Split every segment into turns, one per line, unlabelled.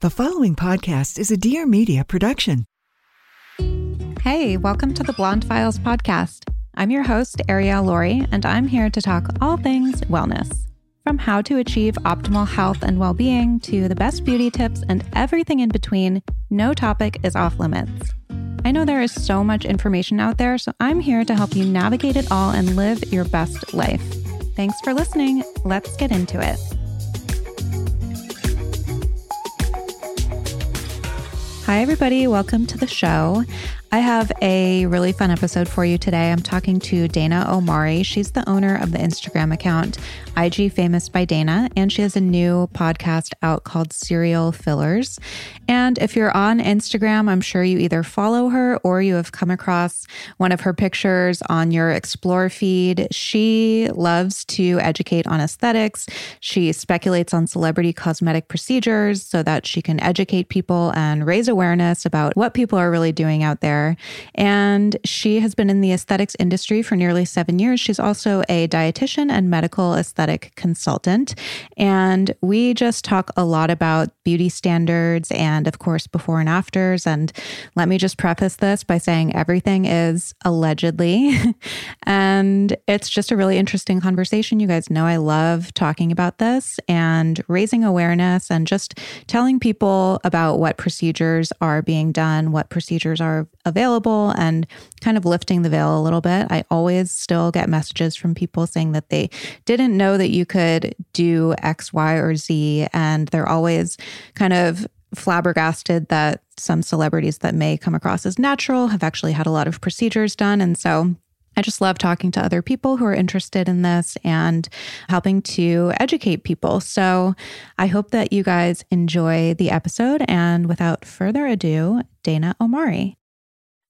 The following podcast is a Dear Media production.
Hey, welcome to the Blonde Files podcast. I'm your host, Ariel Laurie, and I'm here to talk all things wellness. From how to achieve optimal health and well being to the best beauty tips and everything in between, no topic is off limits. I know there is so much information out there, so I'm here to help you navigate it all and live your best life. Thanks for listening. Let's get into it. Hi, everybody. Welcome to the show. I have a really fun episode for you today. I'm talking to Dana Omari. She's the owner of the Instagram account IG Famous by Dana, and she has a new podcast out called Serial Fillers. And if you're on Instagram, I'm sure you either follow her or you have come across one of her pictures on your Explore feed. She loves to educate on aesthetics. She speculates on celebrity cosmetic procedures so that she can educate people and raise awareness about what people are really doing out there. And she has been in the aesthetics industry for nearly seven years. She's also a dietitian and medical aesthetic aesthetic consultant. And we just talk a lot about beauty standards and, of course, before and afters. And let me just preface this by saying everything is allegedly. and it's just a really interesting conversation. You guys know I love talking about this and raising awareness and just telling people about what procedures are being done, what procedures are available, and kind of lifting the veil a little bit. I always still get messages from people saying that they didn't know that you could do X, Y, or Z. And they're always kind of flabbergasted that some celebrities that may come across as natural have actually had a lot of procedures done. And so I just love talking to other people who are interested in this and helping to educate people. So I hope that you guys enjoy the episode. And without further ado, Dana Omari.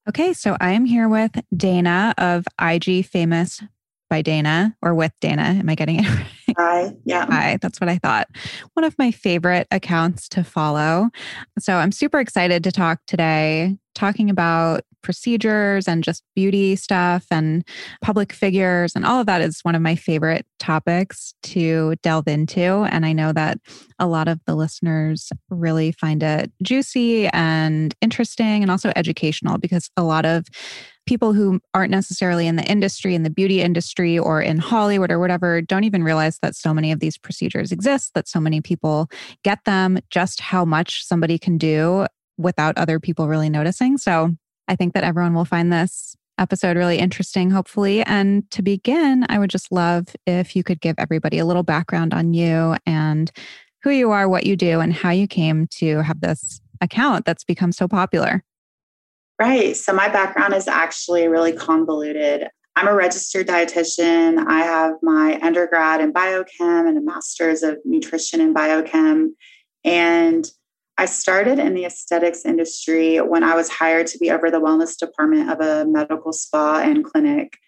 Okay, so I am here with Dana of IG Famous by Dana or with Dana. Am I getting it
Hi. Yeah.
Hi. That's what I thought. One of my favorite accounts to follow. So I'm super excited to talk today, talking about procedures and just beauty stuff and public figures. And all of that is one of my favorite topics to delve into. And I know that a lot of the listeners really find it juicy and interesting and also educational because a lot of people who aren't necessarily in the industry, in the beauty industry or in Hollywood or whatever, don't even realize that so many of these procedures exist, that so many people get them, just how much somebody can do without other people really noticing. So I think that everyone will find this episode really interesting, hopefully. And to begin, I would just love if you could give everybody a little background on you and who you are, what you do, and how you came to have this account that's become so popular.
Right. So my background is actually really convoluted. I'm a registered dietitian. I have my undergrad in biochem and a master's of nutrition in biochem. And I started in the aesthetics industry when I was hired to be over the wellness department of a medical spa and clinic.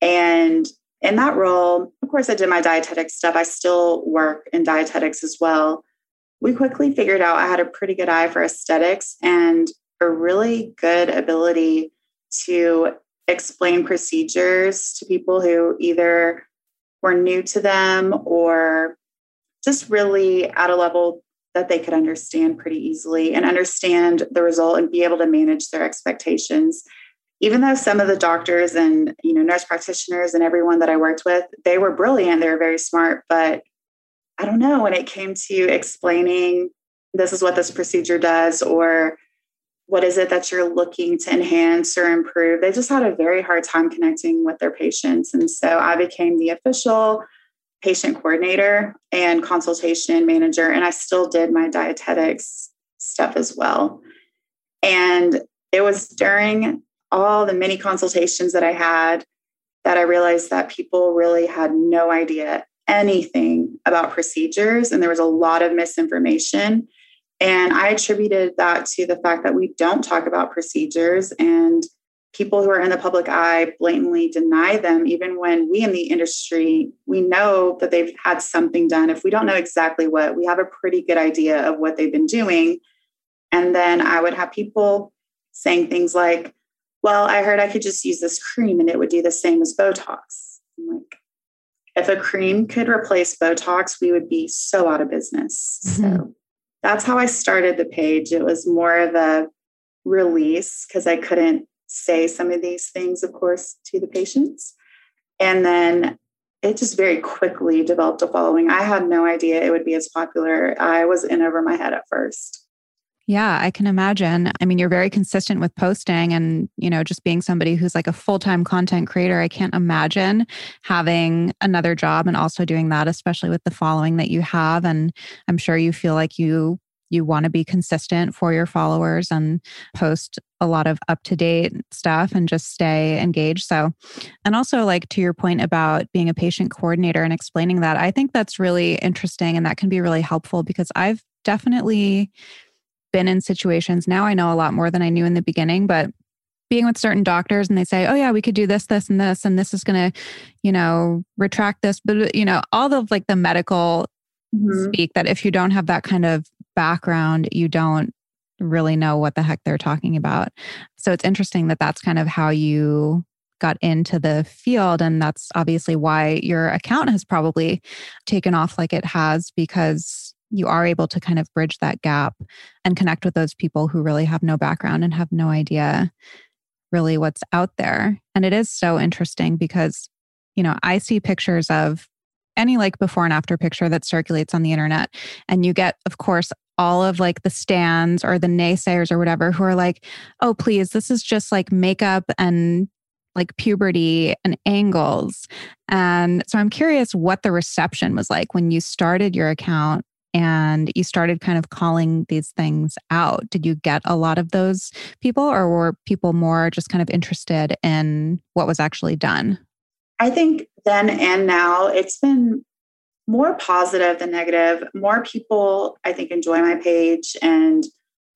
And in that role, of course, I did my dietetics stuff. I still work in dietetics as well. We quickly figured out I had a pretty good eye for aesthetics and a really good ability to explain procedures to people who either were new to them or just really at a level that they could understand pretty easily and understand the result and be able to manage their expectations. Even though some of the doctors and you know nurse practitioners and everyone that i worked with they were brilliant they were very smart but I don't know, when it came to explaining this is what this procedure does, or what is it that you're looking to enhance or improve, they just had a very hard time connecting with their patients. And so I became the official patient coordinator and consultation manager, and I still did my dietetics stuff as well. And it was during all the many consultations that I had that I realized that people really had no idea anything about procedures, and there was a lot of misinformation. And I attributed that to the fact that we don't talk about procedures and people who are in the public eye blatantly deny them, even when we in the industry, we know that they've had something done. If we don't know exactly what, we have a pretty good idea of what they've been doing. And then I would have people saying things like, well, I heard I could just use this cream and it would do the same as Botox. I'm like, if a cream could replace Botox, we would be so out of business. Mm-hmm. So that's how I started the page. It was more of a release because I couldn't say some of these things, of course, to the patients. And then it just very quickly developed a following. I had no idea it would be as popular. I was in over my head at first.
Yeah, I can imagine. I mean, you're very consistent with posting and, you know, just being somebody who's like a full-time content creator. I can't imagine having another job and also doing that, especially with the following that you have and I'm sure you feel like you you want to be consistent for your followers and post a lot of up to date stuff and just stay engaged. So, and also, like to your point about being a patient coordinator and explaining that, I think that's really interesting and that can be really helpful because I've definitely been in situations now I know a lot more than I knew in the beginning, but being with certain doctors and they say, oh, yeah, we could do this, this, and this, and this is going to, you know, retract this. But, you know, all of like the medical mm-hmm. speak that if you don't have that kind of background, you don't really know what the heck they're talking about. So it's interesting that that's kind of how you got into the field. And that's obviously why your account has probably taken off like it has because you are able to kind of bridge that gap and connect with those people who really have no background and have no idea really what's out there. And it is so interesting because, you know, I see pictures of any like before and after picture that circulates on the internet. And you get, of course, all of like the stands or the naysayers or whatever who are like, oh, please, this is just like makeup and like puberty and angles. And so I'm curious what the reception was like when you started your account and you started kind of calling these things out. Did you get a lot of those people, or were people more just kind of interested in what was actually done?
I think then and now it's been more positive than negative. More people, I think, enjoy my page and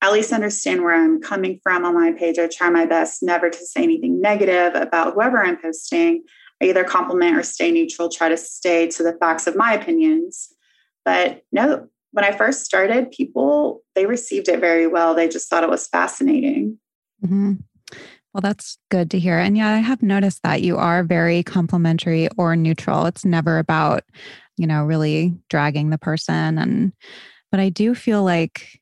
at least understand where I'm coming from on my page. I try my best never to say anything negative about whoever I'm posting. I either compliment or stay neutral, try to stay to the facts of my opinions. But no, when I first started, people they received it very well. They just thought it was fascinating.
Mm-hmm. Well, that's good to hear. And yeah, I have noticed that you are very complimentary or neutral. It's never about, you know, really dragging the person. And, but I do feel like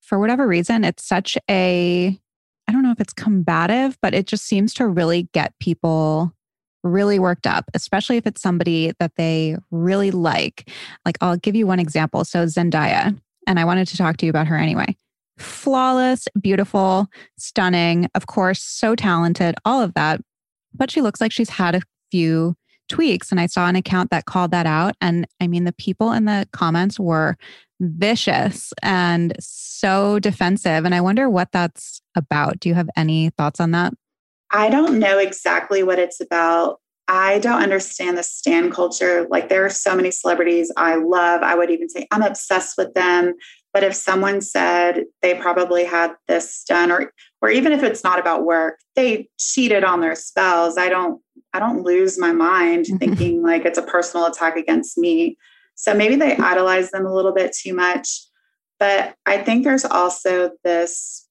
for whatever reason, it's such a, I don't know if it's combative, but it just seems to really get people really worked up, especially if it's somebody that they really like. Like, I'll give you one example. So, Zendaya, and I wanted to talk to you about her anyway. Flawless, beautiful, stunning, of course, so talented, all of that. But she looks like she's had a few tweaks. And I saw an account that called that out. And I mean, the people in the comments were vicious and so defensive. And I wonder what that's about. Do you have any thoughts on that?
I don't know exactly what it's about. I don't understand the stan culture. Like there are so many celebrities I love. I would even say I'm obsessed with them. But if someone said they probably had this done, or or even if it's not about work, they cheated on their spouse, I don't I don't lose my mind mm-hmm. thinking like it's a personal attack against me. So maybe they idolize them a little bit too much. But I think there's also this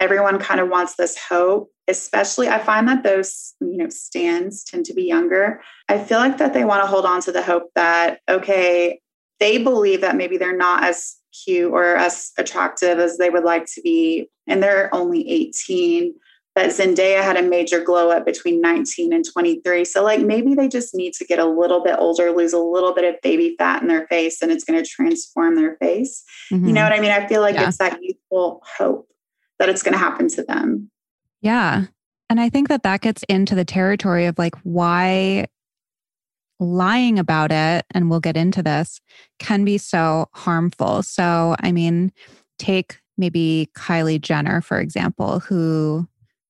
everyone kind of wants this hope especially i find that those you know stands tend to be younger i feel like that they want to hold on to the hope that okay they believe that maybe they're not as cute or as attractive as they would like to be and they're only 18 that Zendaya had a major glow up between 19 and 23. So, like, maybe they just need to get a little bit older, lose a little bit of baby fat in their face, and it's going to transform their face. Mm-hmm. You know what I mean? I feel like yeah. it's that youthful hope that it's going to happen to them.
Yeah. And I think that that gets into the territory of like why lying about it, and we'll get into this, can be so harmful. So, I mean, take maybe Kylie Jenner, for example, who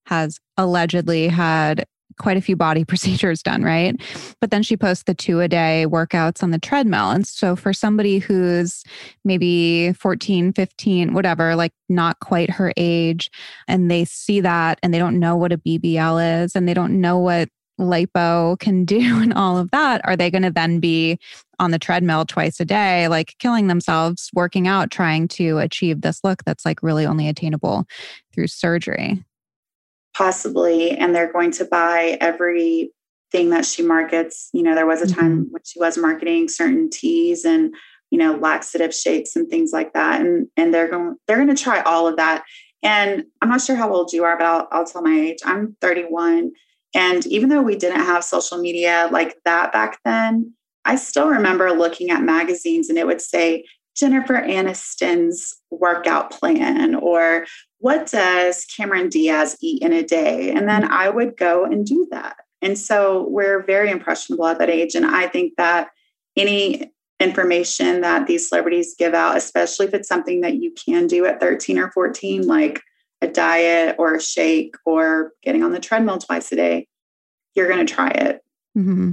has allegedly had quite a few body procedures done, right? But then she posts the two a day workouts on the treadmill. And so for somebody who's maybe 14, 15, whatever, like not quite her age, and they see that and they don't know what a BBL is and they don't know what lipo can do and all of that, are they going to then be on the treadmill twice a day, like killing themselves, working out, trying to achieve this look that's like really only attainable through surgery?
Possibly, and they're going to buy every thing that she markets. You know, there was a time mm-hmm. when she was marketing certain teas and you know laxative shakes and things like that, and and they're going they're going to try all of that. And I'm not sure how old you are, but I'll, I'll tell my age. I'm 31. And even though we didn't have social media like that back then, I still remember looking at magazines and it would say Jennifer Aniston's workout plan or what does Cameron Diaz eat in a day? And then I would go and do that. And so we're very impressionable at that age. And I think that any information that these celebrities give out, especially if it's something that you can do at 13 or 14, like a diet or a shake or getting on the treadmill twice a day, you're going to try it.
Mm-hmm.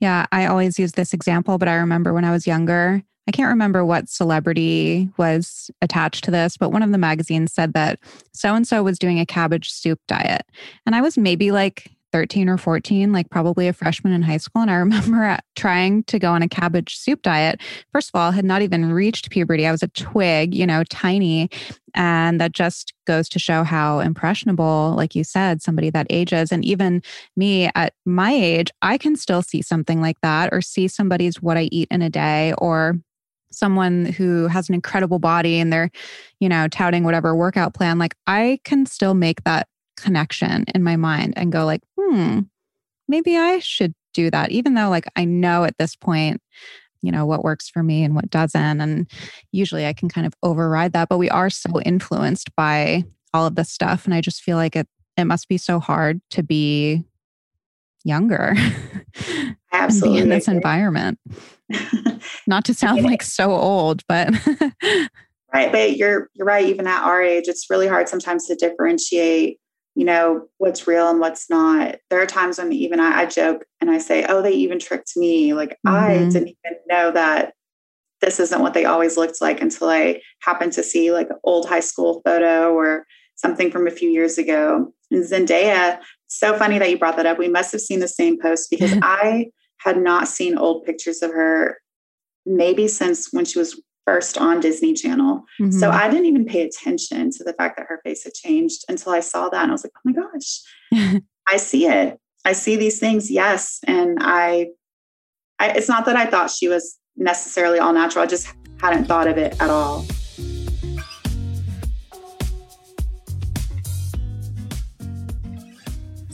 Yeah, I always use this example, but I remember when I was younger, I can't remember what celebrity was attached to this, but one of the magazines said that so and so was doing a cabbage soup diet. And I was maybe like 13 or 14, like probably a freshman in high school. And I remember trying to go on a cabbage soup diet. First of all, had not even reached puberty. I was a twig, you know, tiny. And that just goes to show how impressionable, like you said, somebody that ages. And even me at my age, I can still see something like that or see somebody's what I eat in a day or someone who has an incredible body and they're, you know, touting whatever workout plan, like I can still make that connection in my mind and go like, hmm, maybe I should do that, even though like I know at this point, you know, what works for me and what doesn't. And usually I can kind of override that. But we are so influenced by all of this stuff. And I just feel like it it must be so hard to be younger.
Absolutely.
in this environment. Not to sound like so old, but
right. But you're you're right. Even at our age, it's really hard sometimes to differentiate. You know what's real and what's not. There are times when even I, I joke and I say, "Oh, they even tricked me." Like mm-hmm. I didn't even know that this isn't what they always looked like until I happened to see like an old high school photo or something from a few years ago. And Zendaya, so funny that you brought that up. We must have seen the same post because I had not seen old pictures of her maybe since when she was first on Disney Channel. Mm-hmm. So I didn't even pay attention to the fact that her face had changed until I saw that and I was like, "Oh my gosh. I see it. I see these things, yes." And I, I it's not that I thought she was necessarily all natural. I just hadn't thought of it at all.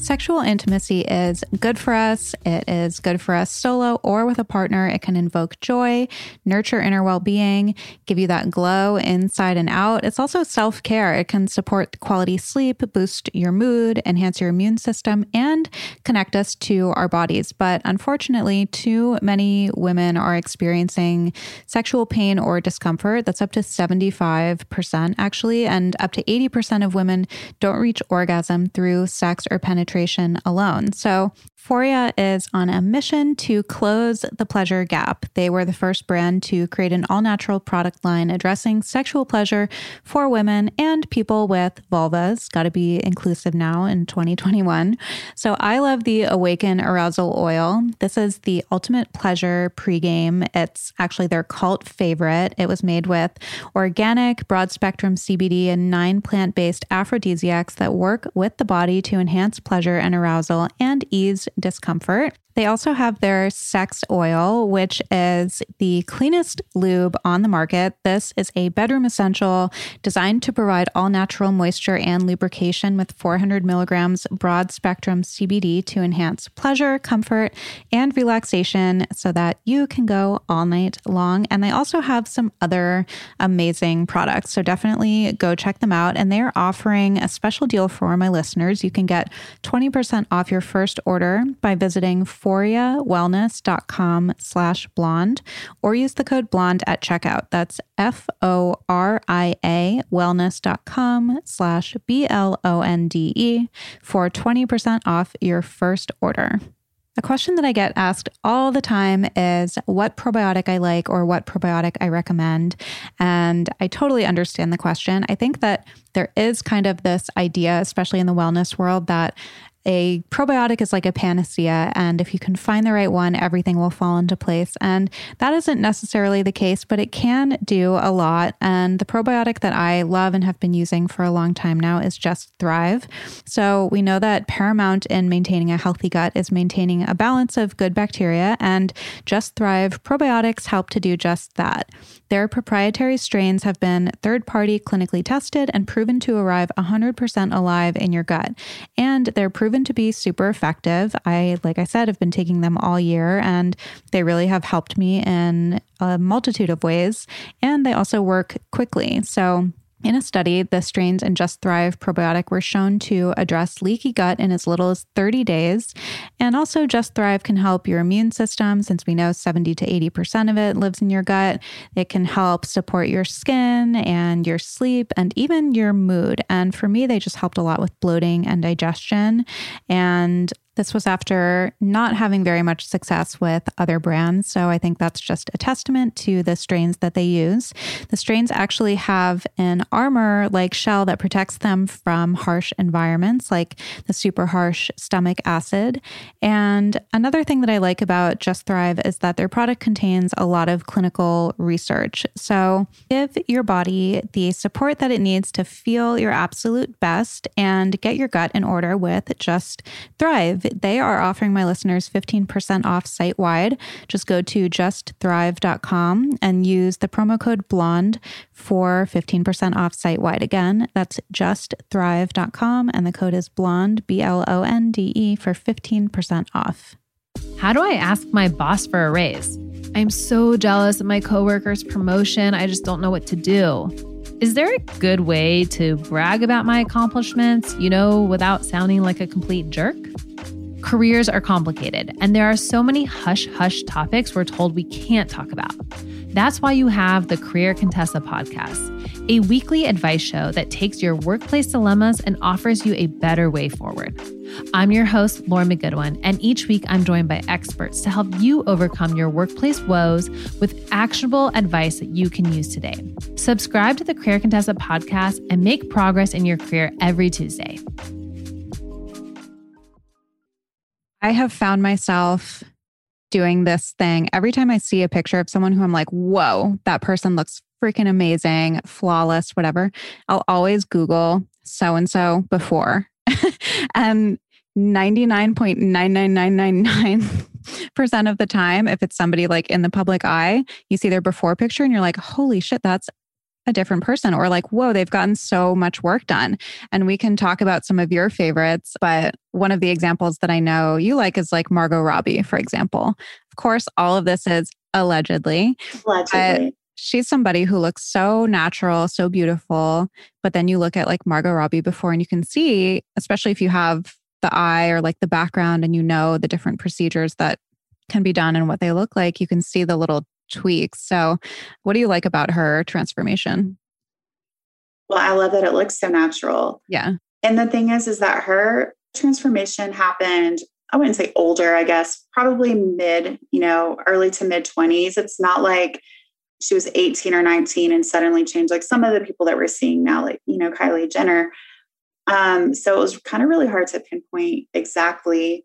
Sexual intimacy is good for us. It is good for us solo or with a partner. It can invoke joy, nurture inner well being, give you that glow inside and out. It's also self care. It can support quality sleep, boost your mood, enhance your immune system, and connect us to our bodies. But unfortunately, too many women are experiencing sexual pain or discomfort. That's up to 75% actually. And up to 80% of women don't reach orgasm through sex or penetration penetration alone. So Foria is on a mission to close the pleasure gap. They were the first brand to create an all natural product line addressing sexual pleasure for women and people with vulvas. Got to be inclusive now in 2021. So I love the Awaken Arousal Oil. This is the ultimate pleasure pregame. It's actually their cult favorite. It was made with organic, broad spectrum CBD and nine plant based aphrodisiacs that work with the body to enhance pleasure and arousal and ease discomfort. They also have their sex oil, which is the cleanest lube on the market. This is a bedroom essential designed to provide all natural moisture and lubrication with 400 milligrams broad spectrum CBD to enhance pleasure, comfort, and relaxation so that you can go all night long. And they also have some other amazing products. So definitely go check them out. And they're offering a special deal for my listeners. You can get 20% off your first order by visiting foriawellness.com slash blonde or use the code blonde at checkout. That's F-O-R-I-A wellness.com slash B-L-O-N-D-E for 20% off your first order. A question that I get asked all the time is what probiotic I like or what probiotic I recommend. And I totally understand the question. I think that there is kind of this idea, especially in the wellness world, that a probiotic is like a panacea. And if you can find the right one, everything will fall into place. And that isn't necessarily the case, but it can do a lot. And the probiotic that I love and have been using for a long time now is Just Thrive. So we know that paramount in maintaining a healthy gut is maintaining a balance of good bacteria. And Just Thrive probiotics help to do just that. Their proprietary strains have been third party clinically tested and proven to arrive 100% alive in your gut. And they're proven to be super effective. I, like I said, have been taking them all year and they really have helped me in a multitude of ways. And they also work quickly. So, in a study, the strains in Just Thrive probiotic were shown to address leaky gut in as little as 30 days. And also, Just Thrive can help your immune system since we know 70 to 80% of it lives in your gut. It can help support your skin and your sleep and even your mood. And for me, they just helped a lot with bloating and digestion. And this was after not having very much success with other brands. So I think that's just a testament to the strains that they use. The strains actually have an armor like shell that protects them from harsh environments like the super harsh stomach acid. And another thing that I like about Just Thrive is that their product contains a lot of clinical research. So give your body the support that it needs to feel your absolute best and get your gut in order with Just Thrive they are offering my listeners 15% off site wide. Just go to justthrive.com and use the promo code blonde for 15% off site wide. Again, that's justthrive.com and the code is blonde, B L O N D E, for 15% off.
How do I ask my boss for a raise? I'm so jealous of my coworker's promotion. I just don't know what to do. Is there a good way to brag about my accomplishments, you know, without sounding like a complete jerk? Careers are complicated, and there are so many hush hush topics we're told we can't talk about. That's why you have the Career Contessa podcast, a weekly advice show that takes your workplace dilemmas and offers you a better way forward. I'm your host, Lauren McGoodwin, and each week I'm joined by experts to help you overcome your workplace woes with actionable advice that you can use today. Subscribe to the Career Contessa podcast and make progress in your career every Tuesday.
I have found myself doing this thing every time I see a picture of someone who I'm like, whoa, that person looks freaking amazing, flawless, whatever. I'll always Google so and so before. and 99.99999% of the time, if it's somebody like in the public eye, you see their before picture and you're like, holy shit, that's a different person or like, whoa, they've gotten so much work done. And we can talk about some of your favorites. But one of the examples that I know you like is like Margot Robbie, for example. Of course, all of this is allegedly.
Allegedly.
she's somebody who looks so natural, so beautiful. But then you look at like Margot Robbie before and you can see, especially if you have the eye or like the background and you know the different procedures that can be done and what they look like, you can see the little tweaks. So, what do you like about her transformation?
Well, I love that it looks so natural.
Yeah.
And the thing is, is that her transformation happened, I wouldn't say older, I guess, probably mid, you know, early to mid 20s. It's not like she was 18 or 19 and suddenly changed like some of the people that we're seeing now, like, you know, Kylie Jenner. Um, so it was kind of really hard to pinpoint exactly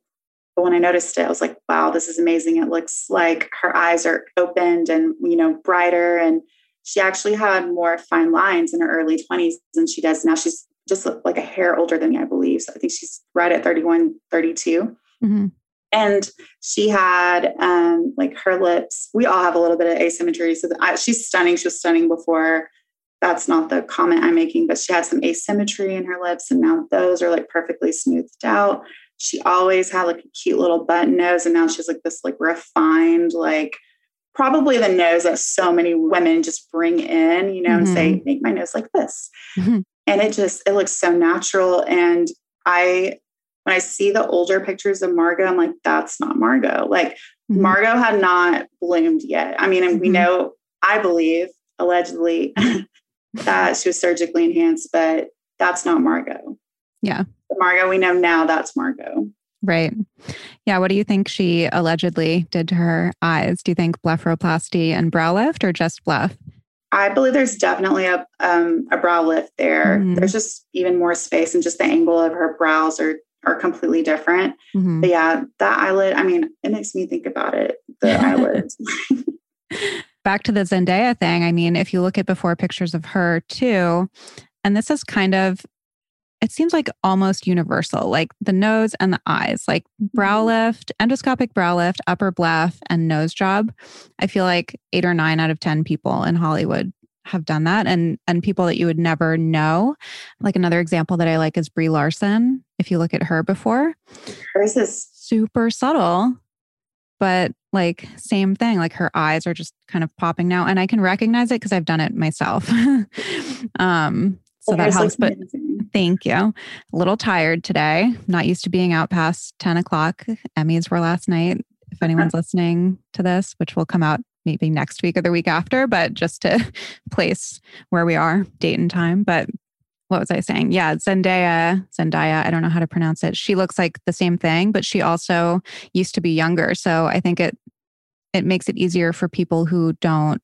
but when I noticed it, I was like, wow, this is amazing. It looks like her eyes are opened and, you know, brighter. And she actually had more fine lines in her early 20s than she does now. She's just like a hair older than me, I believe. So I think she's right at 31, 32. Mm-hmm. And she had um, like her lips. We all have a little bit of asymmetry. So I, she's stunning. She was stunning before. That's not the comment I'm making, but she had some asymmetry in her lips, and now those are like perfectly smoothed out. She always had like a cute little button nose, and now she's like this like refined, like probably the nose that so many women just bring in, you know, mm-hmm. and say, mm-hmm. make my nose like this. Mm-hmm. And it just it looks so natural. And I when I see the older pictures of Margot, I'm like, that's not Margot. Like mm-hmm. Margot had not bloomed yet. I mean, and we mm-hmm. know, I believe, allegedly, that she was surgically enhanced, but that's not Margot.
Yeah.
Margot, we know now that's Margot.
Right. Yeah. What do you think she allegedly did to her eyes? Do you think blepharoplasty and brow lift or just bleph?
I believe there's definitely a um, a brow lift there. Mm-hmm. There's just even more space and just the angle of her brows are are completely different. Mm-hmm. But yeah, that eyelid, I mean, it makes me think about it. The eyelids.
Back to the Zendaya thing. I mean, if you look at before pictures of her too, and this is kind of it seems like almost universal, like the nose and the eyes, like brow mm-hmm. lift, endoscopic brow lift, upper bleph, and nose job. I feel like eight or nine out of 10 people in Hollywood have done that and and people that you would never know. Like another example that I like is Brie Larson. If you look at her before,
hers is
super subtle, but like same thing. Like her eyes are just kind of popping now, and I can recognize it because I've done it myself. um, so that helps. But thank you. A little tired today. Not used to being out past ten o'clock. Emmys were last night. If uh-huh. anyone's listening to this, which will come out maybe next week or the week after, but just to place where we are, date and time. But what was I saying? Yeah, Zendaya, Zendaya, I don't know how to pronounce it. She looks like the same thing, but she also used to be younger. So I think it it makes it easier for people who don't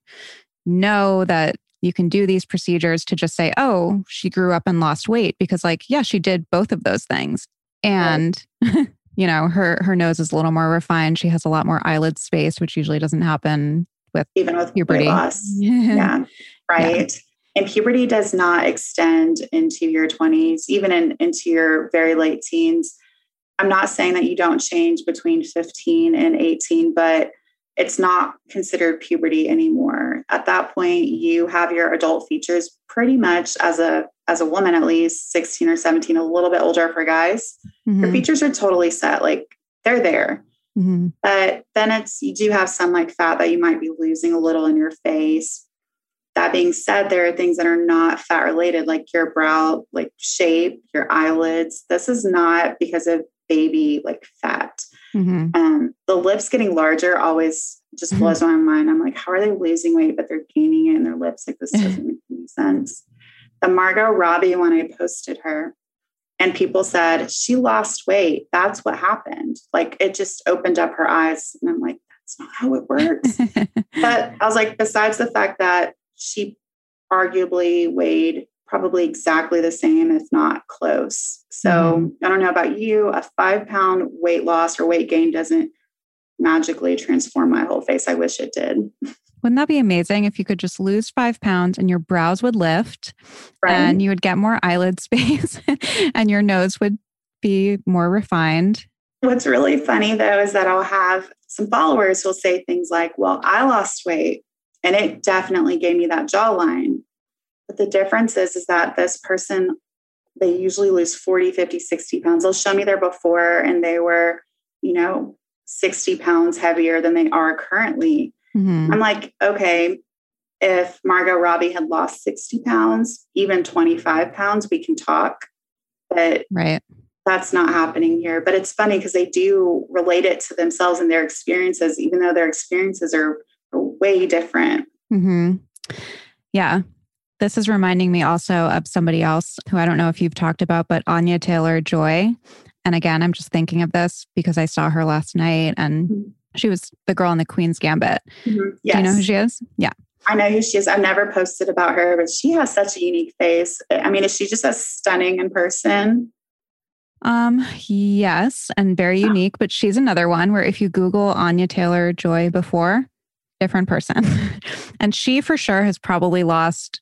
know that you can do these procedures to just say, "Oh, she grew up and lost weight" because like, yeah, she did both of those things. And right. you know, her her nose is a little more refined. She has a lot more eyelid space, which usually doesn't happen with
even with puberty. loss. yeah. Right. Yeah. And puberty does not extend into your 20s, even in, into your very late teens. I'm not saying that you don't change between 15 and 18, but it's not considered puberty anymore. At that point, you have your adult features pretty much as a as a woman at least 16 or 17, a little bit older for guys. Mm-hmm. Your features are totally set. Like they're there. Mm-hmm. But then it's, you do have some like fat that you might be losing a little in your face. That being said, there are things that are not fat related, like your brow, like shape, your eyelids. This is not because of baby like fat. Mm-hmm. Um, the lips getting larger always just blows mm-hmm. my mind. I'm like, how are they losing weight, but they're gaining it in their lips? Like, this doesn't make any sense. The Margot Robbie, when I posted her, and people said she lost weight that's what happened like it just opened up her eyes and i'm like that's not how it works but i was like besides the fact that she arguably weighed probably exactly the same if not close so mm-hmm. i don't know about you a five pound weight loss or weight gain doesn't magically transform my whole face i wish it did
Wouldn't that be amazing if you could just lose five pounds and your brows would lift right. and you would get more eyelid space and your nose would be more refined?
What's really funny though is that I'll have some followers who'll say things like, Well, I lost weight and it definitely gave me that jawline. But the difference is, is that this person, they usually lose 40, 50, 60 pounds. They'll show me their before and they were, you know, 60 pounds heavier than they are currently. Mm-hmm. I'm like, okay, if Margot Robbie had lost 60 pounds, even 25 pounds, we can talk. But
right.
that's not happening here. But it's funny because they do relate it to themselves and their experiences, even though their experiences are, are way different.
Mm-hmm. Yeah. This is reminding me also of somebody else who I don't know if you've talked about, but Anya Taylor Joy. And again, I'm just thinking of this because I saw her last night and mm-hmm she was the girl in the Queen's Gambit. Mm-hmm. Yes. Do you know who she is? Yeah.
I know who she is. I've never posted about her, but she has such a unique face. I mean, is she just as stunning in person?
Um, yes, and very unique, but she's another one where if you Google Anya Taylor Joy before, different person. and she for sure has probably lost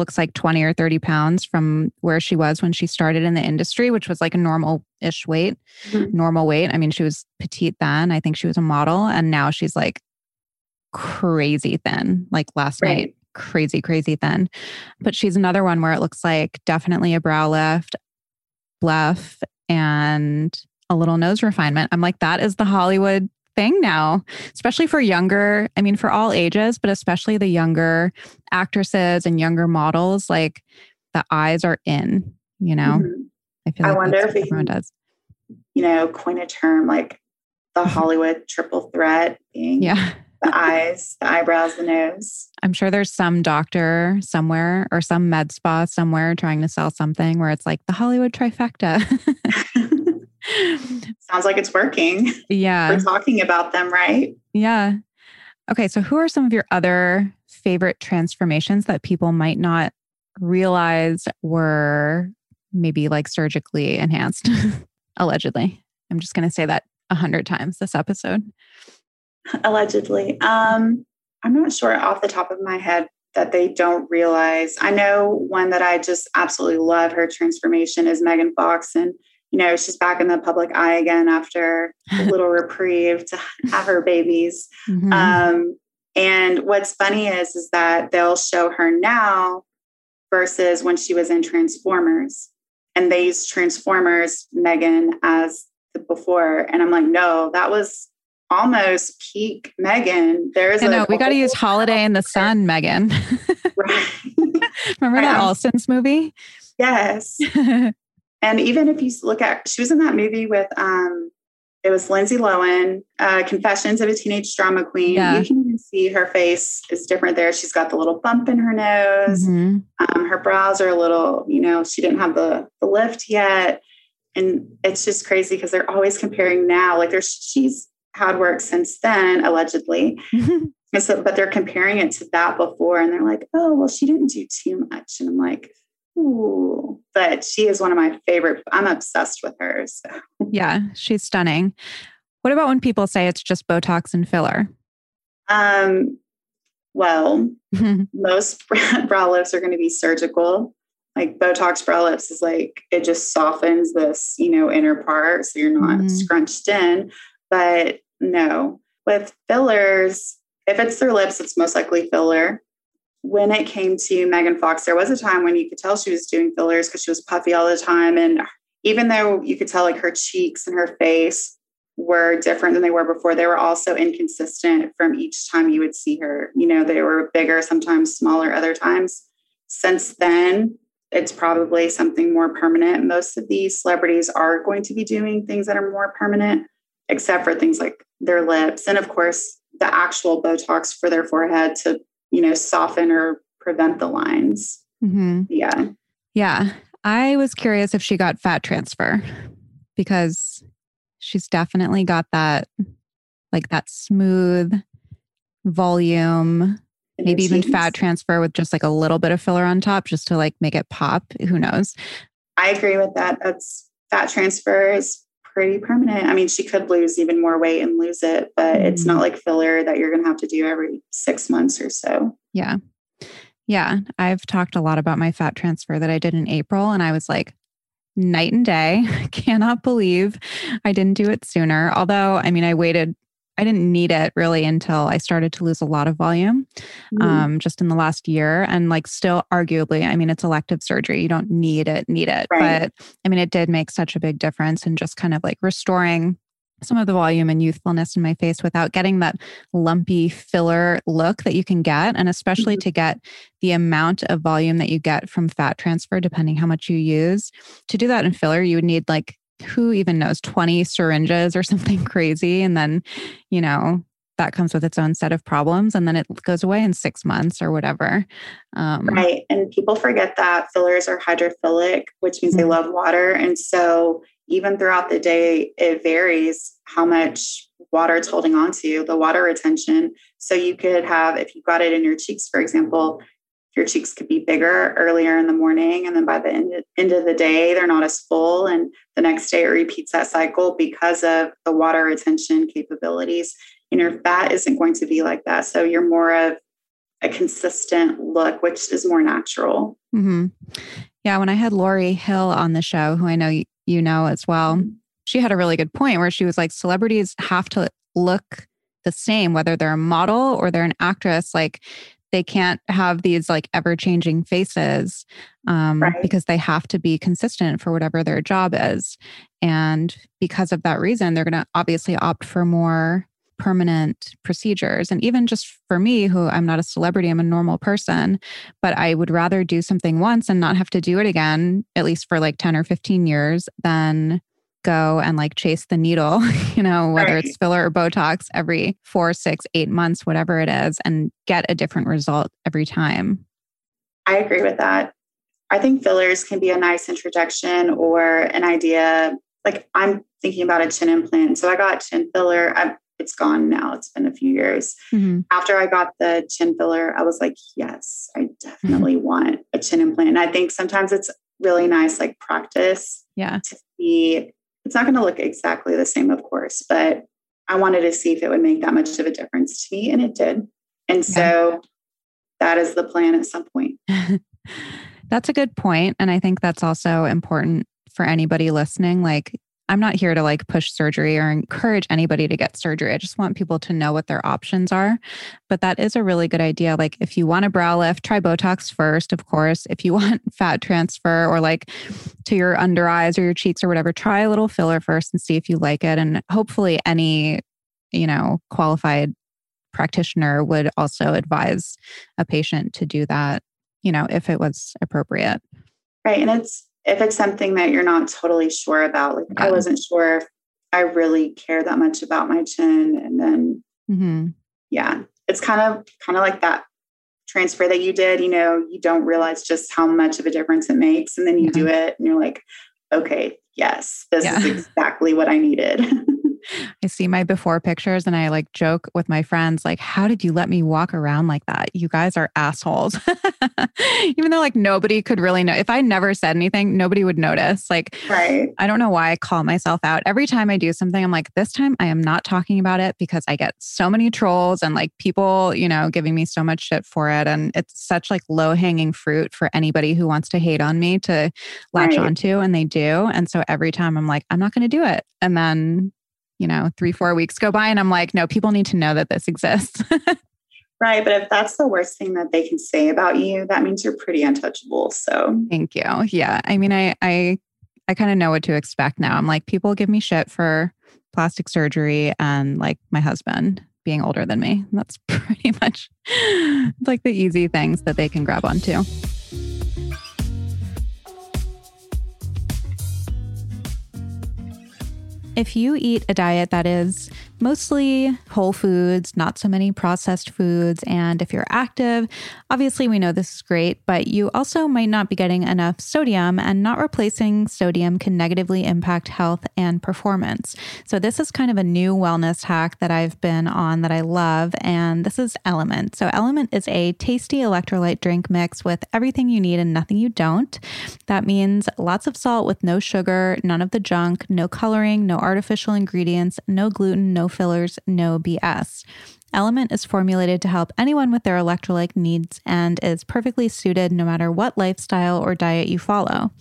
looks like 20 or 30 pounds from where she was when she started in the industry, which was like a normal ish weight, mm-hmm. normal weight. I mean, she was petite then. I think she was a model. And now she's like crazy thin, like last right. night, crazy, crazy thin. But she's another one where it looks like definitely a brow lift, bleph, and a little nose refinement. I'm like, that is the Hollywood thing now, especially for younger, I mean, for all ages, but especially the younger actresses and younger models. Like the eyes are in, you know? Mm-hmm.
I feel like I wonder if everyone can, does. You know, coin a term like the Hollywood triple threat being yeah. the eyes, the eyebrows, the nose.
I'm sure there's some doctor somewhere or some med spa somewhere trying to sell something where it's like the Hollywood trifecta.
Sounds like it's working.
Yeah.
We're talking about them, right?
Yeah. Okay. So, who are some of your other favorite transformations that people might not realize were maybe like surgically enhanced, allegedly? I'm just going to say that a hundred times this episode.
Allegedly. Um, I'm not sure off the top of my head that they don't realize. I know one that I just absolutely love her transformation is Megan Fox. And you know, she's back in the public eye again after a little reprieve to have her babies. Mm-hmm. Um, and what's funny is, is that they'll show her now versus when she was in Transformers. And they use Transformers Megan as the before. And I'm like, no, that was almost peak Megan. There's
I know we got to use Holiday in the Sun, Megan. right. Remember that Olsens' movie?
Yes. And even if you look at, she was in that movie with, um, it was Lindsay Lohan, uh, Confessions of a Teenage Drama Queen. Yeah. You can even see her face is different there. She's got the little bump in her nose. Mm-hmm. Um, her brows are a little, you know, she didn't have the, the lift yet. And it's just crazy because they're always comparing now. Like there's, she's had work since then, allegedly. so, but they're comparing it to that before. And they're like, oh, well, she didn't do too much. And I'm like, Ooh, but she is one of my favorite. I'm obsessed with her. So.
Yeah, she's stunning. What about when people say it's just Botox and filler?
Um, well, most brow lifts are going to be surgical. Like Botox brow lifts is like it just softens this, you know, inner part so you're not mm-hmm. scrunched in. But no, with fillers, if it's their lips, it's most likely filler when it came to Megan Fox, there was a time when you could tell she was doing fillers because she was puffy all the time. And even though you could tell like her cheeks and her face were different than they were before, they were also inconsistent from each time you would see her. You know, they were bigger, sometimes smaller, other times. Since then, it's probably something more permanent. Most of these celebrities are going to be doing things that are more permanent, except for things like their lips. And of course, the actual Botox for their forehead to you know, soften or prevent the lines. Mm-hmm. Yeah.
Yeah. I was curious if she got fat transfer because she's definitely got that, like that smooth volume, maybe even fat transfer with just like a little bit of filler on top just to like make it pop. Who knows?
I agree with that. That's fat transfer is pretty permanent. I mean, she could lose even more weight and lose it, but mm-hmm. it's not mm-hmm. like filler that you're going to have to do every six months or so.
Yeah. Yeah. I've talked a lot about my fat transfer that I did in April, and I was like, night and day. Cannot believe I didn't do it sooner. Although, I mean, I waited I didn't need it really until I started to lose a lot of volume mm. um, just in the last year. And like, still, arguably, I mean, it's elective surgery. You don't need it, need it. Right. But I mean, it did make such a big difference in just kind of like restoring some of the volume and youthfulness in my face without getting that lumpy filler look that you can get. And especially mm-hmm. to get the amount of volume that you get from fat transfer, depending how much you use. To do that in filler, you would need like who even knows 20 syringes or something crazy and then you know that comes with its own set of problems and then it goes away in six months or whatever
um, right and people forget that fillers are hydrophilic which means mm-hmm. they love water and so even throughout the day it varies how much water it's holding on to the water retention so you could have if you got it in your cheeks for example your cheeks could be bigger earlier in the morning and then by the end, end of the day they're not as full and the next day it repeats that cycle because of the water retention capabilities and your fat isn't going to be like that so you're more of a consistent look, which is more natural.
Mm-hmm. Yeah. When I had Lori Hill on the show, who I know you, know as well,
Mm-hmm.
she had a really good point where she was like, celebrities have to look the same, whether they're a model or they're an actress. Like, they can't have these like ever changing faces um,
Right.
because they have to be consistent for whatever their job is. And because of that reason, they're going to obviously opt for more permanent procedures. And even just for me, who I'm not a celebrity, I'm a normal person, but I would rather do something once and not have to do it again, at least for like 10 or 15 years, than go and like chase the needle, you know, whether
Right.
it's filler or Botox every four, six, eight months, whatever it is, and get a different result every time.
I agree with that. I think fillers can be a nice introduction or an idea. Like I'm thinking about a chin implant. So I got chin filler. I, it's gone now. It's been a few years.
Mhm.
After I got the chin filler, I was like, yes, I definitely want a chin implant. And I think sometimes it's really nice, like practice
Yeah.
to see. It's not going to look exactly the same, of course, but I wanted to see if it would make that much of a difference to me. And it did. And so that is the plan at some point.
That's a good point. And I think that's also important for anybody listening. Like, I'm not here to like push surgery or encourage anybody to get surgery. I just want people to know what their options are. But that is a really good idea. Like, if you want a brow lift, try Botox first, of course. If you want fat transfer or like to your under eyes or your cheeks or whatever, try a little filler first and see if you like it. And hopefully, any, you know, qualified practitioner would also advise a patient to do that you know, if it was appropriate.
Right. And it's if it's something that you're not totally sure about, like I wasn't sure if I really care that much about my chin. And then
hmm
yeah, it's kind of kind of like that transfer that you did, you know, you don't realize just how much of a difference it makes. And then you
Yeah.
do it and you're like, okay, yes, this
Yeah.
is exactly what I needed.
I see my before pictures and I like joke with my friends, like, how did you let me walk around like that? You guys are assholes. Even though like nobody could really know. If I never said anything, nobody would notice. Like,
right.
I don't know why I call myself out. Every time I do something, I'm like, this time I am not talking about it because I get so many trolls and like people, you know, giving me so much shit for it. And it's such like low hanging fruit for anybody who wants to hate on me to latch
Right.
onto. And they do. And so every time I'm like, I'm not going to do it. And then, you know, three, four weeks go by and I'm like, no, people need to know that this exists.
Right. But if that's the worst thing that they can say about you, that means you're pretty untouchable. So
Thank you. Yeah. I mean, I I I kind of know what to expect now. I'm like, people give me shit for plastic surgery and like my husband being older than me. That's pretty much like the easy things that they can grab onto. If you eat a diet that is mostly whole foods, not so many processed foods, and if you're active, obviously we know this is great, but you also might not be getting enough sodium, and not replacing sodium can negatively impact health and performance. So, this is kind of a new wellness hack that I've been on that I love, and this is LMNT. So, LMNT is a tasty electrolyte drink mix with everything you need and nothing you don't. That means lots of salt with no sugar, none of the junk, no coloring, no ingredients, no gluten, no fillers, no BS. LMNT is formulated to help anyone with their electrolyte needs and is perfectly suited no matter what lifestyle or diet you follow.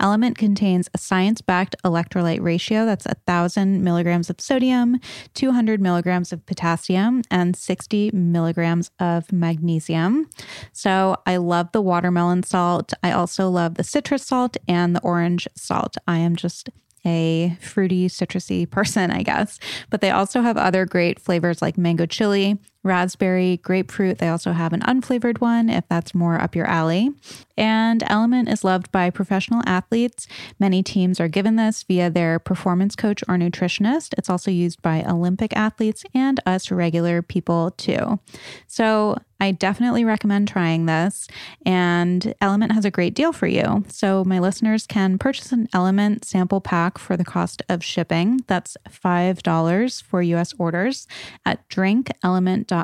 LMNT contains a science backed electrolyte ratio that's 1,000 milligrams of sodium, 200 milligrams of potassium, and 60 milligrams of magnesium. So I love the watermelon salt. I also love the citrus salt and the orange salt. I am just a fruity, citrusy person, I guess. But they also have other great flavors like mango chili, raspberry, grapefruit. They also have an unflavored one if that's more up your alley. And LMNT is loved by professional athletes. Many teams are given this via their performance coach or nutritionist. It's also used by Olympic athletes and us regular people too. So I definitely recommend trying this. And LMNT has a great deal for you. So my listeners can purchase an LMNT sample pack for the cost of shipping. That's $5 for US orders at drinkLMNT.com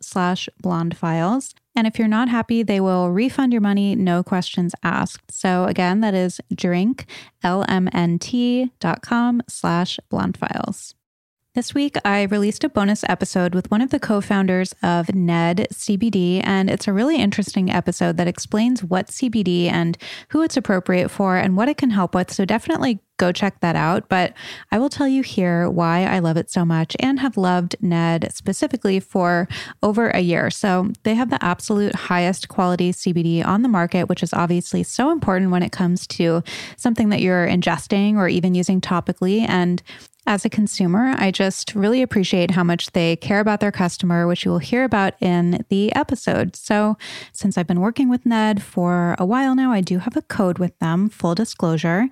slash blonde files. And if you're not happy, they will refund your money, no questions asked. So again, that is drinklmnt.com slash blonde files. This week, I released a bonus episode with one of the co founders of NED CBD, and it's a really interesting episode that explains what CBD and who it's appropriate for and what it can help with. So definitely go check that out. But I will tell you here why I love it so much and have loved Ned specifically for over a year. So they have the absolute highest quality CBD on the market, which is obviously so important when it comes to something that you're ingesting or even using topically. And as a consumer, I just really appreciate how much they care about their customer, which you will hear about in the episode. So, since I've been working with Ned for a while now, I do have a code with them, full disclosure.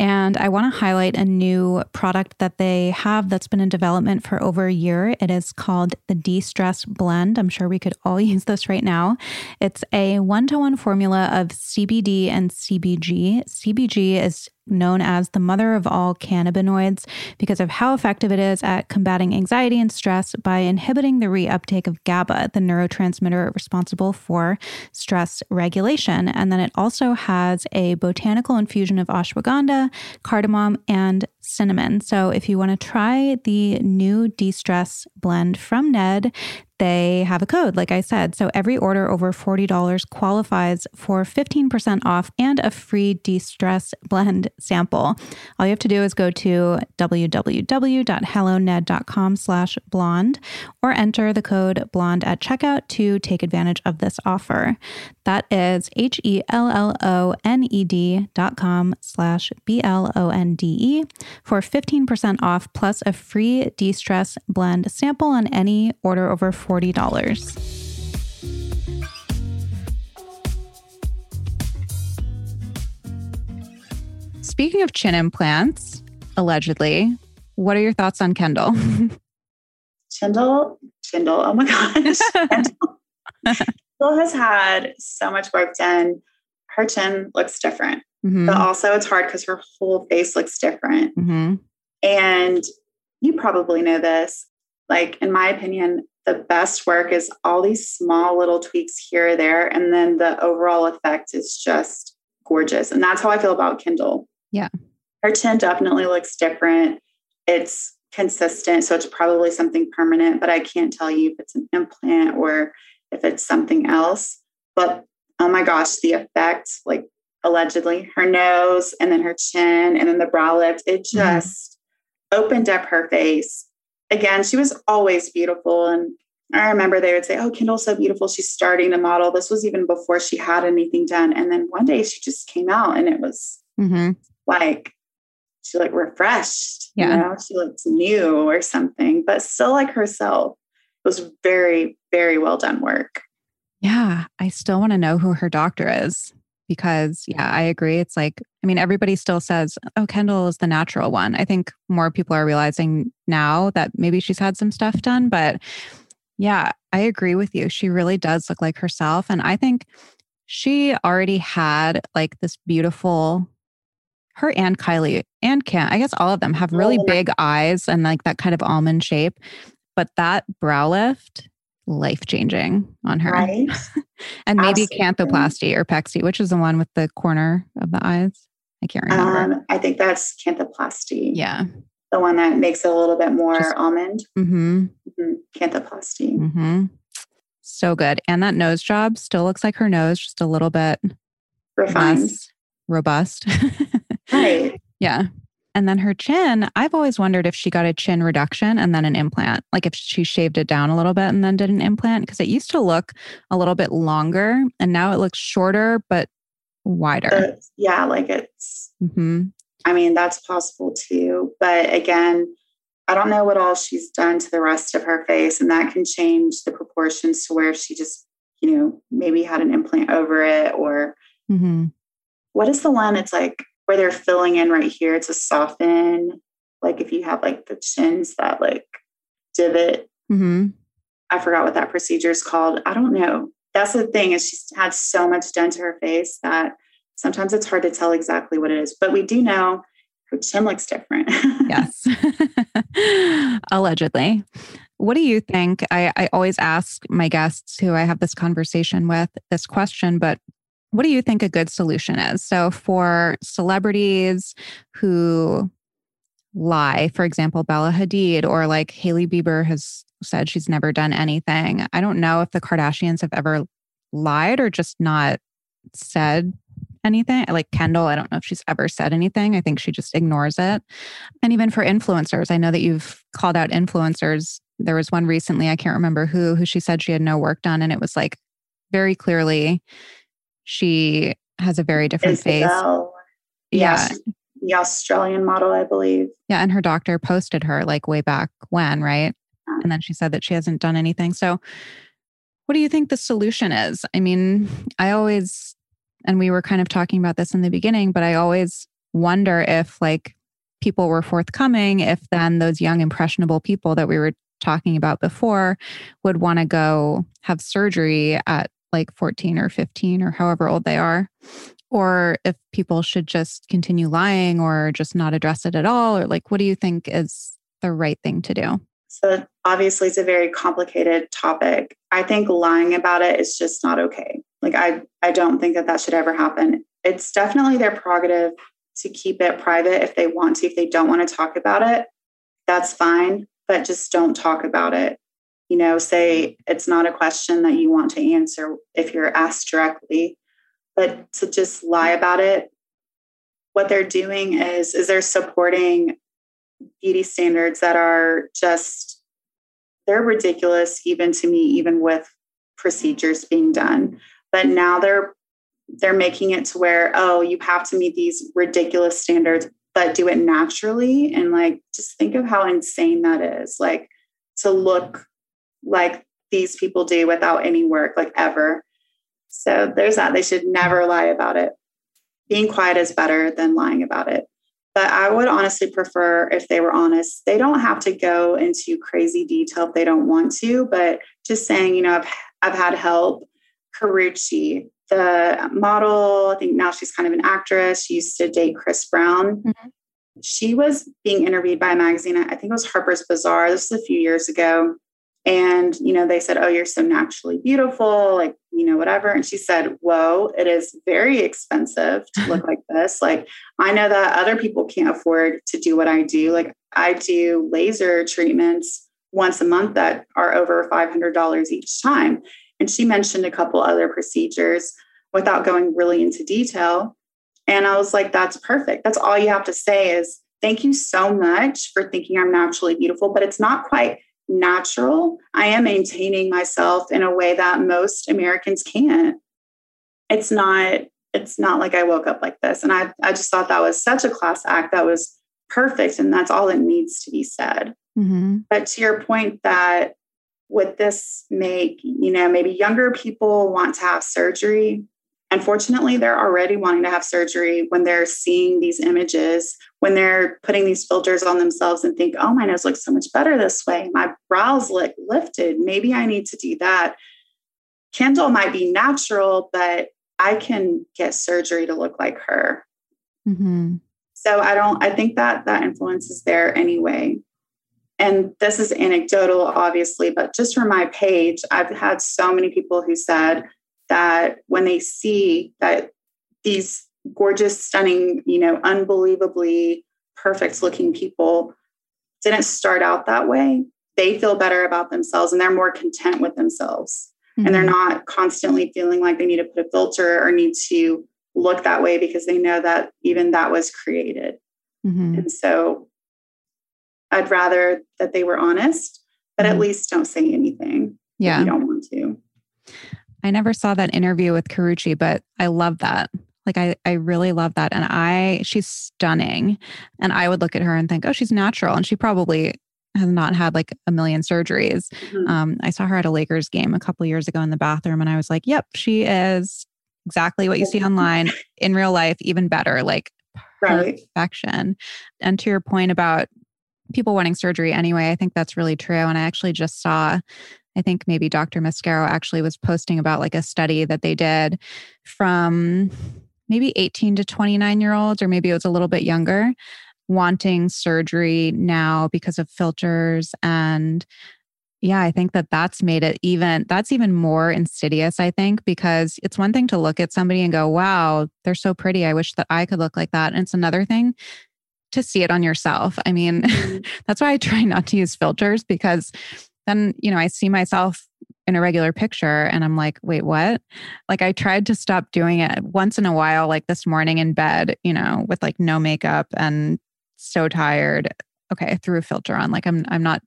And I want to highlight a new product that they have that's been in development for over a year. It is called the De Stress Blend. I'm sure we could all use this right now. It's a one to one formula of CBD and CBG. CBG is known as the mother of all cannabinoids because of how effective it is at combating anxiety and stress by inhibiting the reuptake of GABA, the neurotransmitter responsible for stress regulation. And then it also has a botanical infusion of ashwagandha, cardamom, and cinnamon. So if you want to try the new de stress blend from Ned, they have a code, like I said. So every order over $40 qualifies for 15% off and a free de stress blend sample. All you have to do is go to www.helloned.com slash blonde or enter the code blonde at checkout to take advantage of this offer. That is H E L L O N E D dot com slash B L O N D E for 15% off plus a free de stress blend sample on any order over $40. Speaking of chin implants, allegedly, what are your thoughts on Kendall?
Kendall, Kendall, oh my gosh. Kendall has had so much work done. Her chin looks different,
Mhm.
but also it's hard because her whole face looks different.
Mhm.
And you probably know this. Like, in my opinion, the best work is all these small little tweaks here or there. And then the overall effect is just gorgeous. And that's how I feel about Kendall.
Yeah.
Her chin definitely looks different. It's consistent. So it's probably something permanent, but I can't tell you if it's an implant or if it's something else. But oh my gosh, the effect, like allegedly, her nose and then her chin and then the brow lift, it
Mhm.
just opened up her face. Again, she was always beautiful. And I remember they would say, Oh, Kendall's so beautiful. She's starting to model. This was even before she had anything done. And then one day she just came out and it was
Mhm.
like she looked refreshed.
Yeah.
You know, she looked new or something, but still like herself. It was very, very well done work.
Yeah, I still want to know who her doctor is because, yeah, I agree. It's like, I mean, everybody still says, oh, Kendall is the natural one. I think more people are realizing now that maybe she's had some stuff done, but yeah, I agree with you. She really does look like herself. And I think she already had like this beautiful, her and Kylie and Kim, I guess all of them have really big eyes and like that kind of almond shape. But that brow lift, life changing on her.
Right.
And maybe
Absolutely.
canthoplasty or pexy, which is the one with the corner of the eyes. I can't remember.
Um, I think that's canthoplasty.
yeah.
The one that makes it a little bit more
Just-
almond.
Mm-hmm.
Mhm. Canthoplasty.
Mm-hmm. So good. And that nose job still looks like her nose, just a little bit
Refined.
robust.
Right.
yeah. And then her chin, I've always wondered if she got a chin reduction and then an implant, like if she shaved it down a little bit and then did an implant, because it used to look a little bit longer and now it looks shorter but wider.
Yeah, like it's
hmm
I mean, that's possible too. But again, I don't know what all she's done to the rest of her face, and that can change the proportions to where she just, you know, maybe had an implant over it. Or
hmm
what is the one? It's like where they're filling in right here to soften. Like if you have like the chins that like divot.
hmm
I forgot what that procedure is called. I don't know. That's the thing is she's had so much done to her face that sometimes it's hard to tell exactly what it is. But we do know her chin looks different.
Yes. Allegedly. What do you think? I, I always ask my guests who I have this conversation with this question, but what do you think a good solution is? So, for celebrities who lie. For example, Bella Hadid or like Hailey Bieber has said she's never done anything. I don't know if the Kardashians have ever lied or just not said anything. Like Kendall, I don't know if she's ever said anything. I think she just ignores it. And even for influencers, I know that you've called out influencers. There was one recently, I can't remember who, who she said she had no work done. And it was like very clearly she has a very different
Isabel.
face.
Yeah. yeah. The Australian model, I believe.
Yeah. And her doctor posted her like way back when, right? And then she said that she hasn't done anything. So, what do you think the solution is? I mean, I always, and we were kind of talking about this in the beginning, but I always wonder if like people were forthcoming, if then those young, impressionable people that we were talking about before would want to go have surgery at like 14 or 15 or however old they are or if people should just continue lying or just not address it at all or like what do you think is the right thing to do?
So obviously it's a very complicated topic. I think lying about it is just not okay. Like i i don't think that that should ever happen. It's definitely their prerogative to keep it private if they want to. If they don't want to talk about it that's fine but just don't talk about it you know say it's not a question that you want to answer if you're asked directly but to just lie about it. What they're doing is is they're supporting beauty standards that are just they're ridiculous even to me even with procedures being done. But now they're they're making it to where oh you have to meet these ridiculous standards but do it naturally. And like just think of how insane that is. Like to look like these people do without any work like ever so there's that. They should never lie about it. Being quiet is better than lying about it. But I would honestly prefer if they were honest. They don't have to go into crazy detail if they don't want to, but just saying, you know, I've, I've had help. Karrueche, the model, I think now she's kind of an actress. She used to date Chris Brown. Mm-hmm. She was being interviewed by a magazine. I think it was Harper's Bazaar. This was a few years ago. And, you know, they said, Oh, you're so naturally beautiful, like, you know, whatever. And she said, Whoa, it is very expensive to look like this. Like, I know that other people can't afford to do what I do. Like, I do laser treatments once a month that are over $500 each time. And she mentioned a couple other procedures without going really into detail. And I was like, That's perfect. That's all you have to say is, Thank you so much for thinking I'm naturally beautiful, but it's not quite natural, I am maintaining myself in a way that most Americans can't. It's not it's not like I woke up like this. And I, I just thought that was such a class act that was perfect. And that's all that needs to be said. Mm-hmm. But to your point that would this make, you know, maybe younger people want to have surgery? Unfortunately, they're already wanting to have surgery when they're seeing these images, when they're putting these filters on themselves and think, oh, my nose looks so much better this way. My brows look lifted. Maybe I need to do that. Kendall might be natural, but I can get surgery to look like her. Mm-hmm. So I don't, I think that that influence is there anyway. And this is anecdotal, obviously, but just from my page, I've had so many people who said, that when they see that these gorgeous, stunning, you know, unbelievably perfect looking people didn't start out that way, they feel better about themselves and they're more content with themselves. Mm-hmm. And they're mm-hmm. not constantly feeling like they need to put a filter or need to look that way because they know that even that was created. Mm-hmm. And so I'd rather that they were honest, but mm-hmm. at least don't say anything.
Yeah.
You don't want to.
I never saw that interview with Karrueche, but I love that. Like I, I really love that. And I, she's stunning. And I would look at her and think, oh, she's natural. And she probably has not had like a million surgeries. Mm-hmm. Um, I saw her at a Lakers game a couple years ago in the bathroom, and I was like, yep, she is exactly what you see online in real life, even better, like perfection. Right. And to your point about people wanting surgery anyway, I think that's really true. And I actually just saw I think maybe Dr. Mascaro actually was posting about like a study that they did from maybe 18 to 29 year olds, or maybe it was a little bit younger, wanting surgery now because of filters. And yeah, I think that that's made it even, that's even more insidious, I think, because it's one thing to look at somebody and go, wow, they're so pretty. I wish that I could look like that. And it's another thing to see it on yourself. I mean, mm-hmm. that's why I try not to use filters because then, you know, I see myself in a regular picture and I'm like, wait, what? Like I tried to stop doing it once in a while, like this morning in bed, you know, with like no makeup and so tired. Okay, I threw a filter on. Like I'm I'm not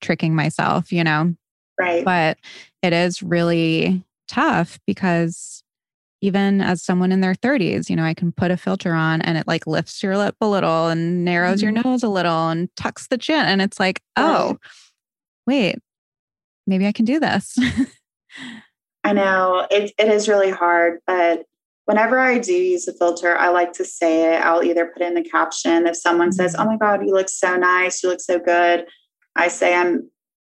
tricking myself, you know.
Right.
But it is really tough because even as someone in their 30s, you know, I can put a filter on and it like lifts your lip a little and narrows mm-hmm. your nose a little and tucks the chin. And it's like, oh, wait, maybe I can do this.
I know it, it is really hard, but whenever I do use a filter, I like to say it. I'll either put in the caption. If someone says, Oh my God, you look so nice, you look so good, I say I'm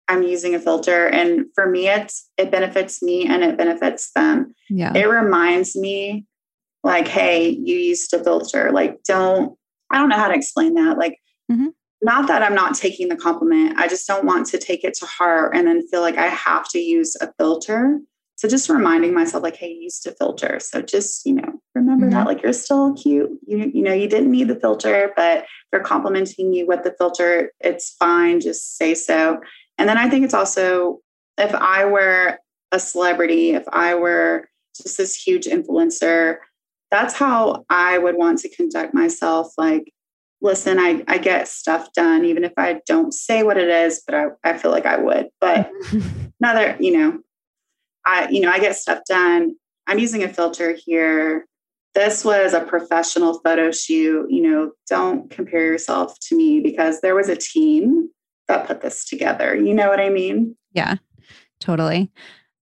I'm using a filter. And for me, it's it benefits me and it benefits them.
Yeah.
It reminds me like, hey, you used a filter. Like, don't I don't know how to explain that. Like, mm-hmm. Not that I'm not taking the compliment. I just don't want to take it to heart and then feel like I have to use a filter. So just reminding myself, like, hey, you used a filter. So just, you know, remember mm-hmm. that. Like you're still cute. You, you know, you didn't need the filter, but they're complimenting you with the filter. It's fine. Just say so. And then I think it's also if I were a celebrity, if I were just this huge influencer, that's how I would want to conduct myself. Like, listen, I, I get stuff done, even if I don't say what it is, but I, I feel like I would. But another, you know, I, you know, I get stuff done. I'm using a filter here. This was a professional photo shoot. You know, don't compare yourself to me because there was a team that put this together. You know what I mean?
Yeah, totally.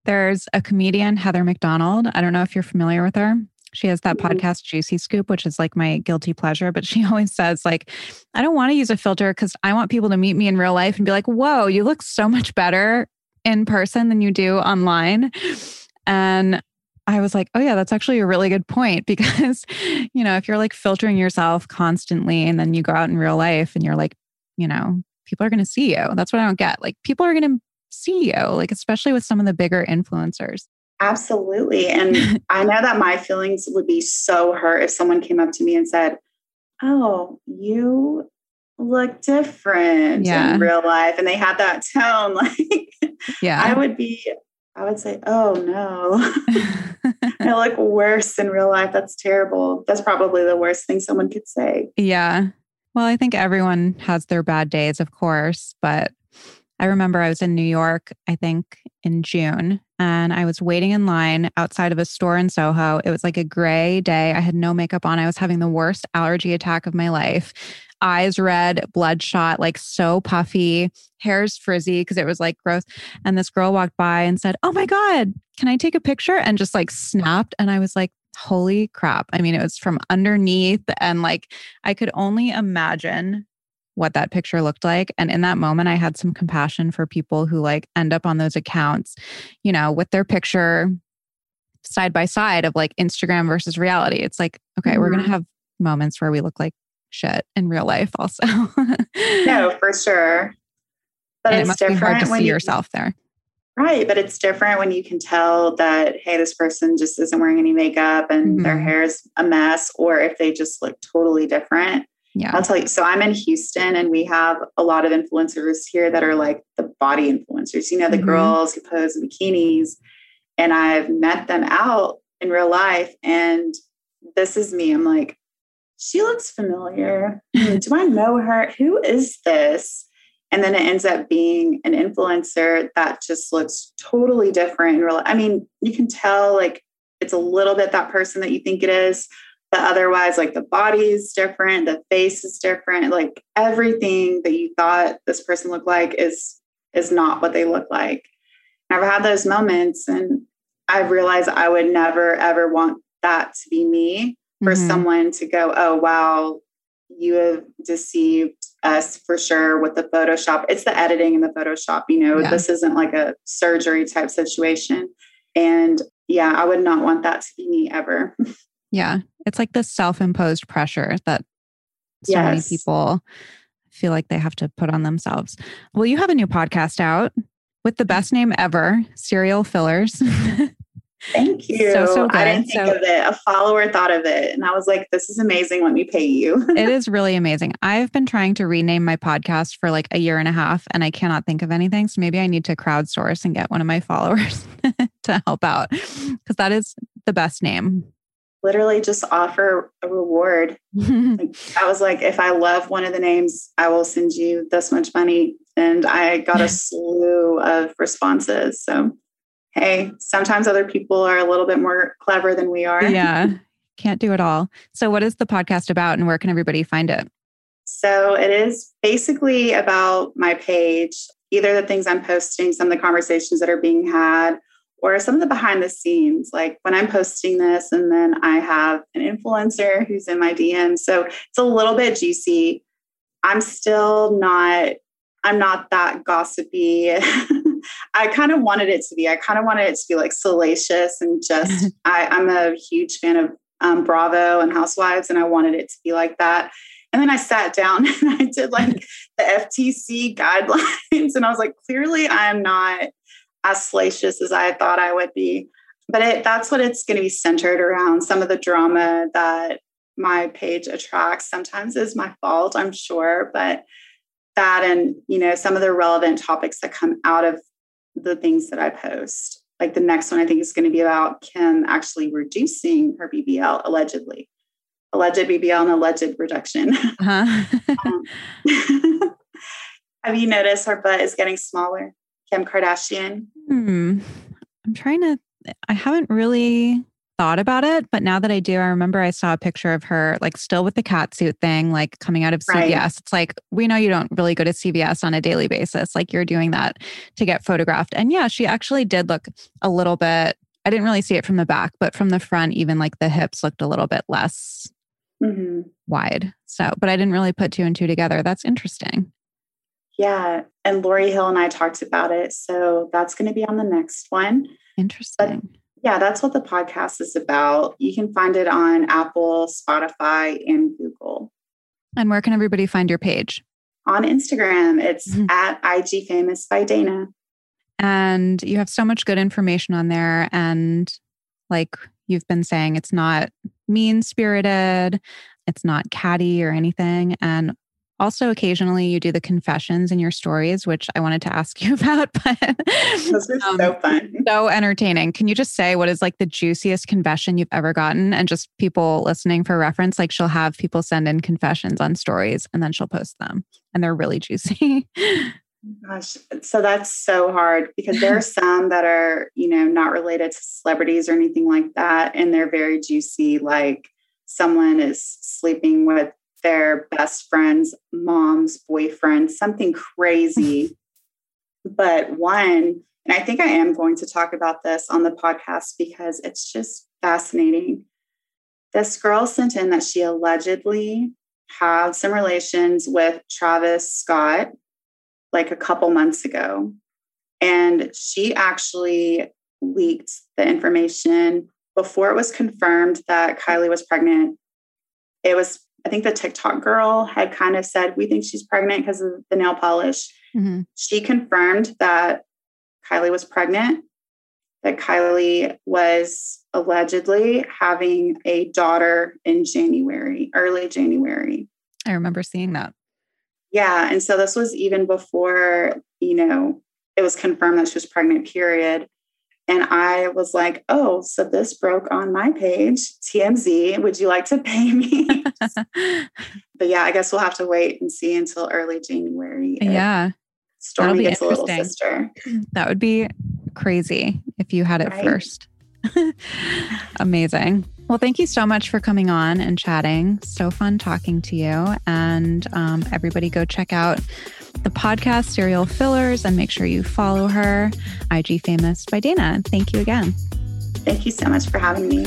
There's a comedian, Heather McDonald. I don't know if you're familiar with her. She has that mm-hmm. podcast Juicy Scoop, which is like my guilty pleasure. But she always says, like, I don't want to use a filter because I want people to meet me in real life and be like, whoa, you look so much better in person than you do online. And I was like, oh, yeah, that's actually a really good point because, you know, if you're like filtering yourself constantly and then you go out in real life and you're like, you know, people are going to see you. That's what I don't get. Like people are going to see you, like especially with some of the bigger influencers.
Absolutely. And I know that my feelings would be so hurt if someone came up to me and said, Oh, you look different yeah. in real life. And they had that tone. Like, yeah, I would be, I would say, Oh no, I look worse in real life. That's terrible. That's probably the worst thing someone could say.
Yeah. Well, I think everyone has their bad days, of course, but I remember I was in New York, I think in June, and I was waiting in line outside of a store in Soho. It was like a gray day. I had no makeup on. I was having the worst allergy attack of my life. Eyes red, bloodshot, like so puffy, hair's frizzy because it was like gross. And this girl walked by and said, Oh my God, can I take a picture? And just like snapped. And I was like, holy crap. I mean, it was from underneath, and like I could only imagine what that picture looked like. And in that moment, I had some compassion for people who like end up on those accounts, you know, with their picture side by side of like Instagram versus reality. It's like, okay, mm-hmm. we're going to have moments where we look like shit in real life also.
no, for sure.
But and it must be hard to see you, yourself there.
Right. But it's different when you can tell that, hey, this person just isn't wearing any makeup and mm-hmm. their hair is a mess, or if they just look totally different.
Yeah.
I'll tell you. So I'm in Houston and we have a lot of influencers here that are like the body influencers, you know, the mm-hmm. girls who pose in bikinis. And I've met them out in real life. And this is me. I'm like, she looks familiar. Do I know her? Who is this? and then it ends up being an influencer that just looks totally different in real life. i mean you can tell like it's a little bit that person that you think it is but otherwise like the body is different the face is different like everything that you thought this person looked like is is not what they look like i've had those moments and i've realized i would never ever want that to be me for mm-hmm. someone to go oh wow you have deceived us for sure with the Photoshop. It's the editing and the Photoshop. You know, yeah. this isn't like a surgery type situation. And yeah, I would not want that to be me ever.
Yeah. It's like the self imposed pressure that so yes. many people feel like they have to put on themselves. Well, you have a new podcast out with the best name ever, Serial Fillers.
Thank you.
So, so good.
I didn't think
so,
of it. A follower thought of it. And I was like, this is amazing. Let me pay you.
it is really amazing. I've been trying to rename my podcast for like a year and a half and I cannot think of anything. So maybe I need to crowdsource and get one of my followers to help out because that is the best name.
Literally just offer a reward. like, I was like, if I love one of the names, I will send you this much money. And I got a slew of responses. So hey, sometimes other people are a little bit more clever than we are.
Yeah. Can't do it all. So, what is the podcast about and where can everybody find it?
So, it is basically about my page, either the things I'm posting, some of the conversations that are being had, or some of the behind the scenes. Like when I'm posting this, and then I have an influencer who's in my DM. So, it's a little bit juicy. I'm still not. I'm not that gossipy I kind of wanted it to be. I kind of wanted it to be like salacious and just. I, I'm a huge fan of um, Bravo and Housewives, and I wanted it to be like that. And then I sat down and I did like the FTC guidelines, and I was like, clearly, I'm not as salacious as I thought I would be. But it, that's what it's going to be centered around. Some of the drama that my page attracts sometimes is my fault, I'm sure, but that and you know some of the relevant topics that come out of the things that I post. Like the next one, I think is going to be about Kim actually reducing her BBL allegedly, alleged BBL and alleged reduction. Uh-huh. um, have you noticed her butt is getting smaller? Kim Kardashian.
Hmm. I'm trying to. I haven't really thought about it, but now that I do, I remember I saw a picture of her like still with the cat suit thing, like coming out of CVS. Right. It's like, we know you don't really go to CVS on a daily basis. Like you're doing that to get photographed. And yeah, she actually did look a little bit, I didn't really see it from the back, but from the front, even like the hips looked a little bit less mm-hmm. wide. So, but I didn't really put two and two together. That's interesting.
Yeah. And Lori Hill and I talked about it. So that's going to be on the next one.
Interesting.
But yeah, that's what the podcast is about. You can find it on Apple, Spotify, and Google.
And where can everybody find your page?
On Instagram, it's mm-hmm. at IG Famous by Dana.
And you have so much good information on there. And like you've been saying, it's not mean spirited, it's not catty or anything. And also, occasionally you do the confessions in your stories, which I wanted to ask you about. But
those are um, so fun,
so entertaining. Can you just say what is like the juiciest confession you've ever gotten? And just people listening for reference, like she'll have people send in confessions on stories, and then she'll post them, and they're really juicy.
Gosh, so that's so hard because there are some that are, you know, not related to celebrities or anything like that. And they're very juicy. Like someone is sleeping with their best friend's mom's boyfriend, something crazy. but one, and I think I am going to talk about this on the podcast because it's just fascinating. This girl sent in that she allegedly had some relations with Travis Scott like a couple months ago. And she actually leaked the information before it was confirmed that Kylie was pregnant. It was I think the TikTok girl had kind of said, We think she's pregnant because of the nail polish. Mm-hmm. She confirmed that Kylie was pregnant, that Kylie was allegedly having a daughter in January, early January.
I remember seeing that.
Yeah. And so this was even before, you know, it was confirmed that she was pregnant, period. And I was like, oh, so this broke on my page, TMZ. Would you like to pay me? but yeah, I guess we'll have to wait and see until early January.
Yeah.
Stormi gets a little sister.
That would be crazy if you had it right? first. Amazing. Well, thank you so much for coming on and chatting. So fun talking to you. And um, everybody go check out the podcast Serial Fillers and make sure you follow her, IG Famous by Dana. Thank you again.
Thank you so much for having me.